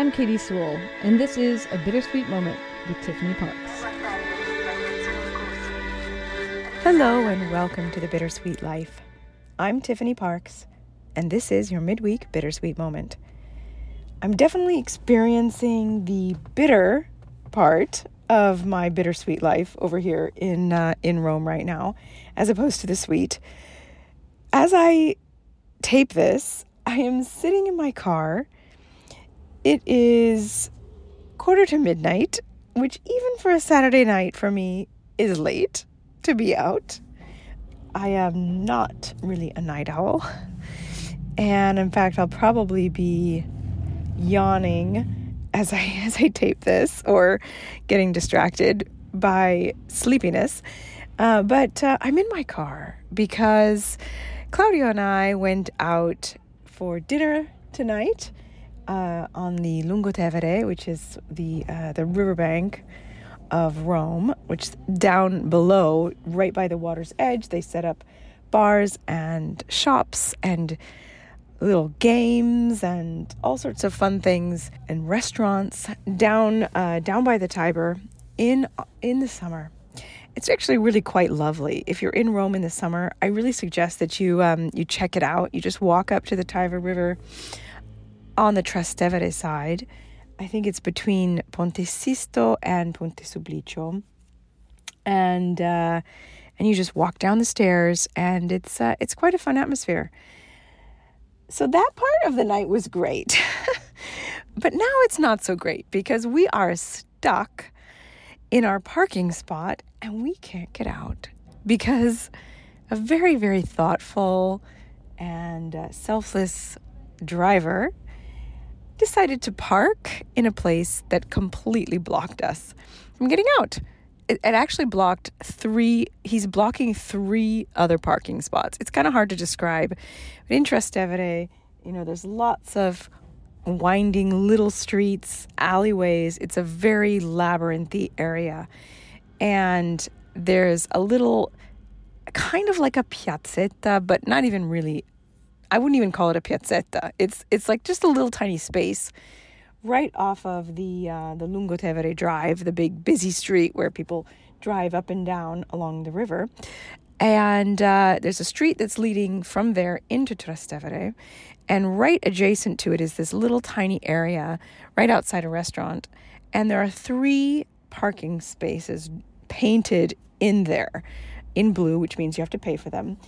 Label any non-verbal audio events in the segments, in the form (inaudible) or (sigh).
I'm Katy Sewall, and this is A Bittersweet Moment with Tiffany Parks. Hello, and welcome to The Bittersweet Life. I'm Tiffany Parks, and this is your midweek Bittersweet Moment. I'm definitely experiencing the bitter part of my bittersweet life over here in uh, in Rome right now, as opposed to the sweet. As I tape this, I am sitting in my car. It is quarter to midnight, which even for a Saturday night for me is late to be out. I am not really a night owl. And in fact, I'll probably be yawning as I (laughs) as I tape this or getting distracted by sleepiness. Uh, but uh, I'm in my car because Claudio and I went out for dinner tonight uh, on the Lungotevere, which is the uh, the riverbank of Rome, which down below, right by the water's edge, they set up bars and shops and little games and all sorts of fun things and restaurants down uh, down by the Tiber in in the summer. It's actually really quite lovely. If you're in Rome in the summer, I really suggest that you um, you check it out. You just walk up to the Tiber River on the Trastevere side. I think it's between Ponte Sisto and Ponte Sublicio, and uh, and you just walk down the stairs, and it's uh, it's quite a fun atmosphere. So that part of the night was great, (laughs) but now it's not so great because we are stuck in our parking spot and we can't get out because a very, very thoughtful and uh, selfless driver decided to park in a place that completely blocked us from getting out. It, it actually blocked three, he's blocking three other parking spots. It's kind of hard to describe. But in Trastevere, you know, there's lots of winding little streets, alleyways. It's a very labyrinthy area. And there's a little kind of like a piazzetta, but not even really I wouldn't even call it a piazzetta. It's it's like just a little tiny space right off of the uh, the Lungotevere Drive, the big busy street where people drive up and down along the river. And uh, there's a street that's leading from there into Trastevere. And right adjacent to it is this little tiny area right outside a restaurant. And there are three parking spaces painted in there in blue, which means you have to pay for them.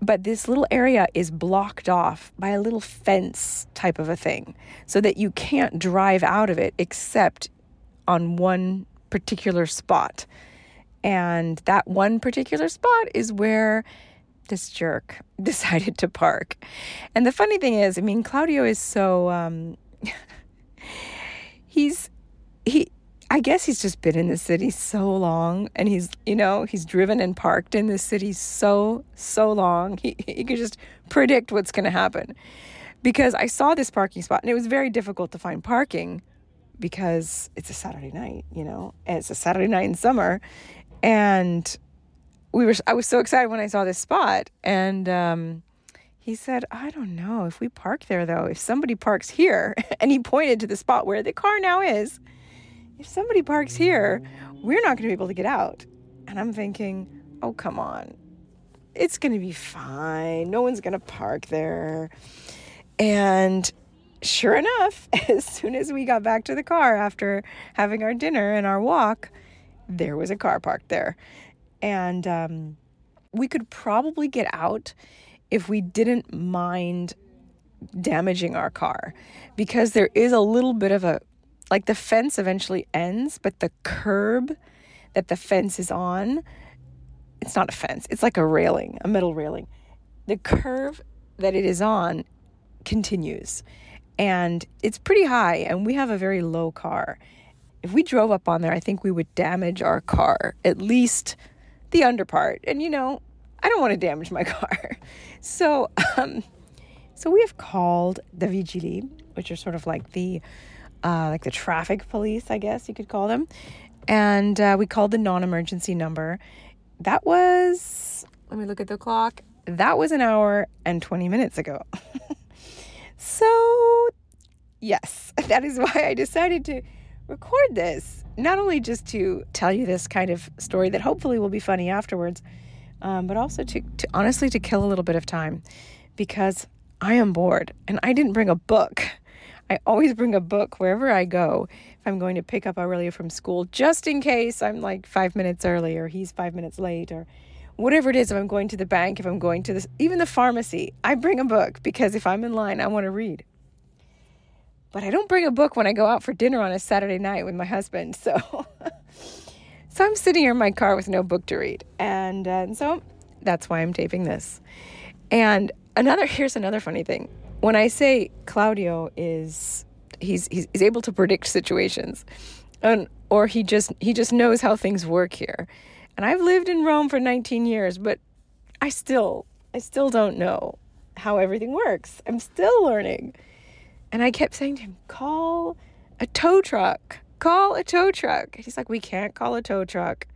But this little area is blocked off by a little fence type of a thing so that you can't drive out of it except on one particular spot. And that one particular spot is where this jerk (laughs) decided to park. And the funny thing is, I mean, Claudio is so um (laughs) he's he I guess he's just been in the city so long and he's, you know, he's driven and parked in the city so, so long. He, he could just predict what's going to happen. Because I saw this parking spot and it was very difficult to find parking because it's a Saturday night, you know, and it's a Saturday night in summer. And we were, I was so excited when I saw this spot. And, um, he said, I don't know if we park there though, if somebody parks here, (laughs) and he pointed to the spot where the car now is if somebody parks here, we're not going to be able to get out. And I'm thinking, oh, come on. It's going to be fine. No one's going to park there. And sure enough, (laughs) as soon as we got back to the car after having our dinner and our walk, there was a car parked there. And um, we could probably get out if we didn't mind damaging our car because there is a little bit of a like the fence eventually ends, but the curb that the fence is on, it's not a fence, it's like a railing, a metal railing. The curve that it is on continues and it's pretty high, and we have a very low car. If we drove up on there, I think we would damage our car, at least the underpart. And you know, I don't want to damage my (laughs) car. So, um, so we have called the Vigili, which are sort of like the uh, like the traffic police, I guess you could call them. And uh, we called the non emergency number. That was, let me look at the clock. That was an hour and 20 minutes ago. (laughs) so yes, (laughs) that is why I decided to record this. Not only just to tell you this kind of story that hopefully will be funny afterwards, um, but also to, to honestly to kill a little bit of time because I am bored and I didn't bring a book. I always bring a book wherever I go if I'm going to pick up Aurelia from school, just in case I'm like five minutes early or he's five minutes late or whatever it is. If I'm going to the bank, if I'm going to this, even the pharmacy, I bring a book because if I'm in line, I want to read. But I don't bring a book when I go out for dinner on a Saturday night with my husband. So, (laughs) so I'm sitting here in my car with no book to read, and, uh, and so that's why I'm taping this. And another here's another funny thing when I say Claudio is he's he's, he's able to predict situations, and or he just he just knows how things work here. And I've lived in Rome for 19 years, but I still I still don't know how everything works. I'm still learning. And I kept saying to him, "Call a tow truck. Call a tow truck." He's like, "We can't call a tow truck.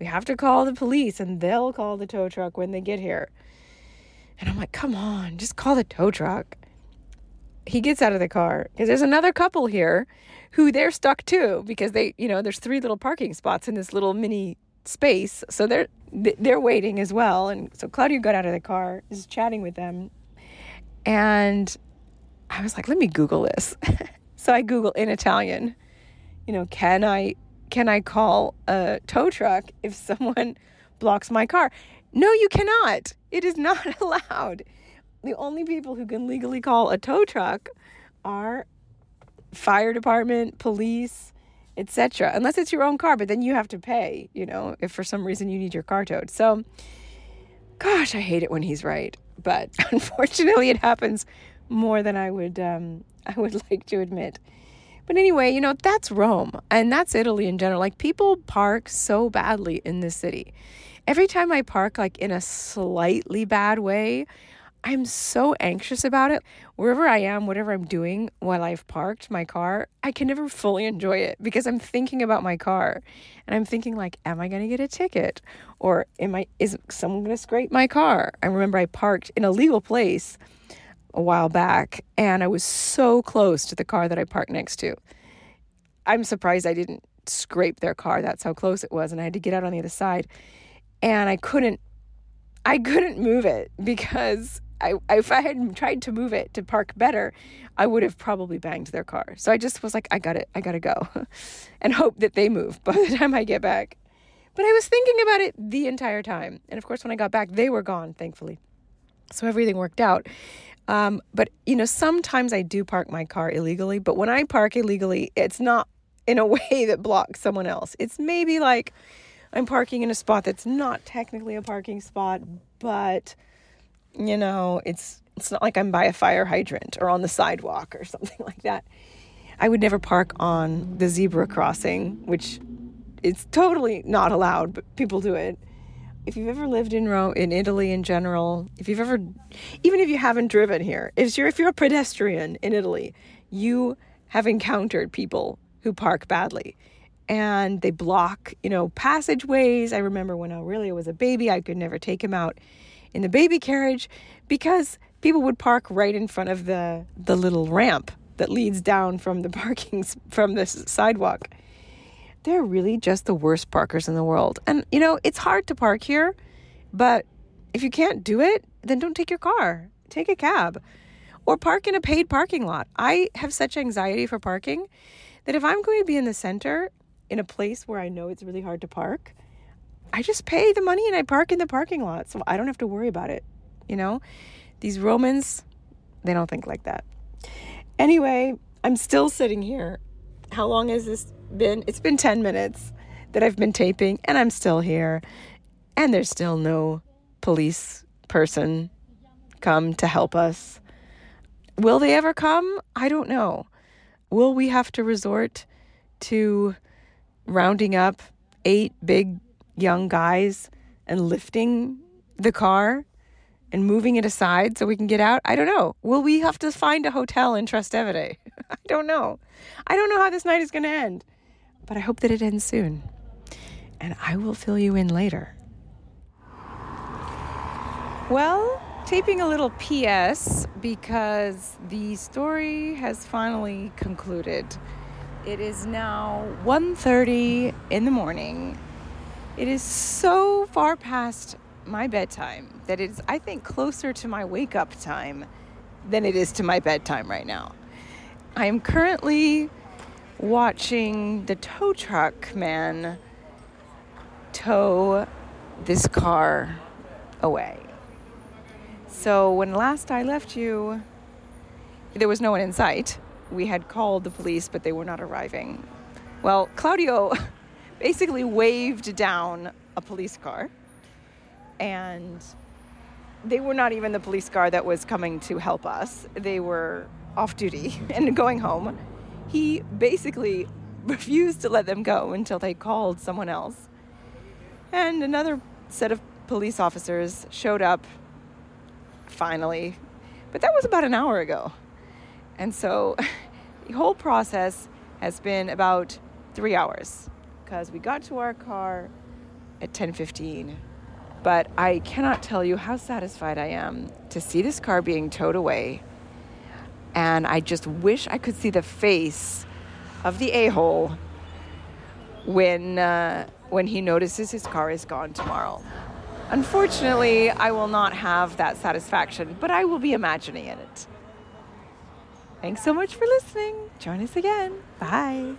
We have to call the police and they'll call the tow truck when they get here." And I'm like, "Come on, just call the tow truck." He gets out of the car because there's another couple here who they're stuck too because they, you know, there's three little parking spots in this little mini space. So they're they're waiting as well. And so Claudio got out of the car, is chatting with them. And I was like, let me Google this. (laughs) so I Google in Italian, you know, can I can I call a tow truck if someone (laughs) blocks my car? No, you cannot. It is not (laughs) allowed the only people who can legally call a tow truck are fire department, police, etc. Unless it's your own car, but then you have to pay, you know, if for some reason you need your car towed. So gosh, I hate it when he's right. But (laughs) unfortunately it happens more than I would um, (laughs) I would like to admit. But anyway, you know, that's Rome and that's Italy in general. Like people park so badly in this city. Every time I park like in a slightly bad way, I'm so anxious about it. Wherever I am, whatever I'm doing while I've parked my car, I can never fully enjoy it because I'm thinking about my car. And I'm thinking like, am I going to get a ticket? Or am I is someone going to scrape my car? I remember I parked in a legal place a while back and I was so close to the car that I parked next to. I'm surprised I didn't scrape their car. That's how close it was and I had to get out on the other side. And I couldn't I couldn't move it because I, if I had tried to move it to park better, I would have probably banged their car. So I just was like, I got it, I gotta go, (laughs) and hope that they move by the time I get back. But I was thinking about it the entire time, and of course, when I got back, they were gone, thankfully. So everything worked out. Um, but you know, sometimes I do park my car illegally. But when I park illegally, it's not in a (laughs) way that blocks someone else. It's maybe like I'm parking in a spot that's not technically a parking spot, but you know, it's it's not like I'm by a fire hydrant or on the sidewalk or something (laughs) like that. I would never park on the zebra crossing, which it's totally not allowed, but people do it. If you've ever lived in Rome, in Italy in general, if you've ever, even if you haven't driven here, if you're if you're a pedestrian in Italy, you have encountered people who park badly, and they block, you know, passageways. I remember when Aurelia was a baby, I could never take him out in the baby carriage because people would park right in front of the the little ramp that leads down from the (laughs) parking from the sidewalk. They're really just the worst parkers in the world. And you know, it's hard to park here, but if you can't do it, then don't take your car. Take a cab or park in a paid parking lot. I have such anxiety for parking that if I'm going to be in the center in a place where I know it's really hard to park, I just pay the money and I park in the parking lot. So I don't have to worry about it. You know, these Romans, they don't think like that. Anyway, I'm still sitting here. How long has this been? It's been 10 minutes that I've been taping, and I'm still here. And there's still no police person come to help us. Will they ever come? I don't know. Will we have to resort to rounding up eight big young guys and lifting the car and moving it aside so we can get out? I don't know. Will we have to find a hotel in Trastevere? (laughs) I don't know. I don't know how this night is going to end, but I hope that it ends soon. And I will fill you in later. Well, taping a little PS because the story has finally concluded. It is now 1:30 in the morning. It is so far past my bedtime that it is I think closer to my wake up time than it is to my bedtime right now. I am currently watching the tow truck man tow this car away. So when last I left you, there was no one in sight. We had called the police, but they were not arriving. Well, Claudio (laughs) basically waved down a police car, and they were not even the police car that was coming to help us. They were off duty (laughs) and going home. He basically (laughs) refused to let them go until they called someone else. And another set of police officers showed up finally. But that was about an hour ago. And so (laughs) the whole process has been about three hours because we got to our car at 10:15. But I cannot tell you how satisfied I am to see this car being towed away. And I just wish I could see the face of the a-hole when uh, when he notices his car is gone tomorrow. Unfortunately, I will not have that satisfaction, but I will be imagining it. Thanks so much for listening. Join us again. Bye.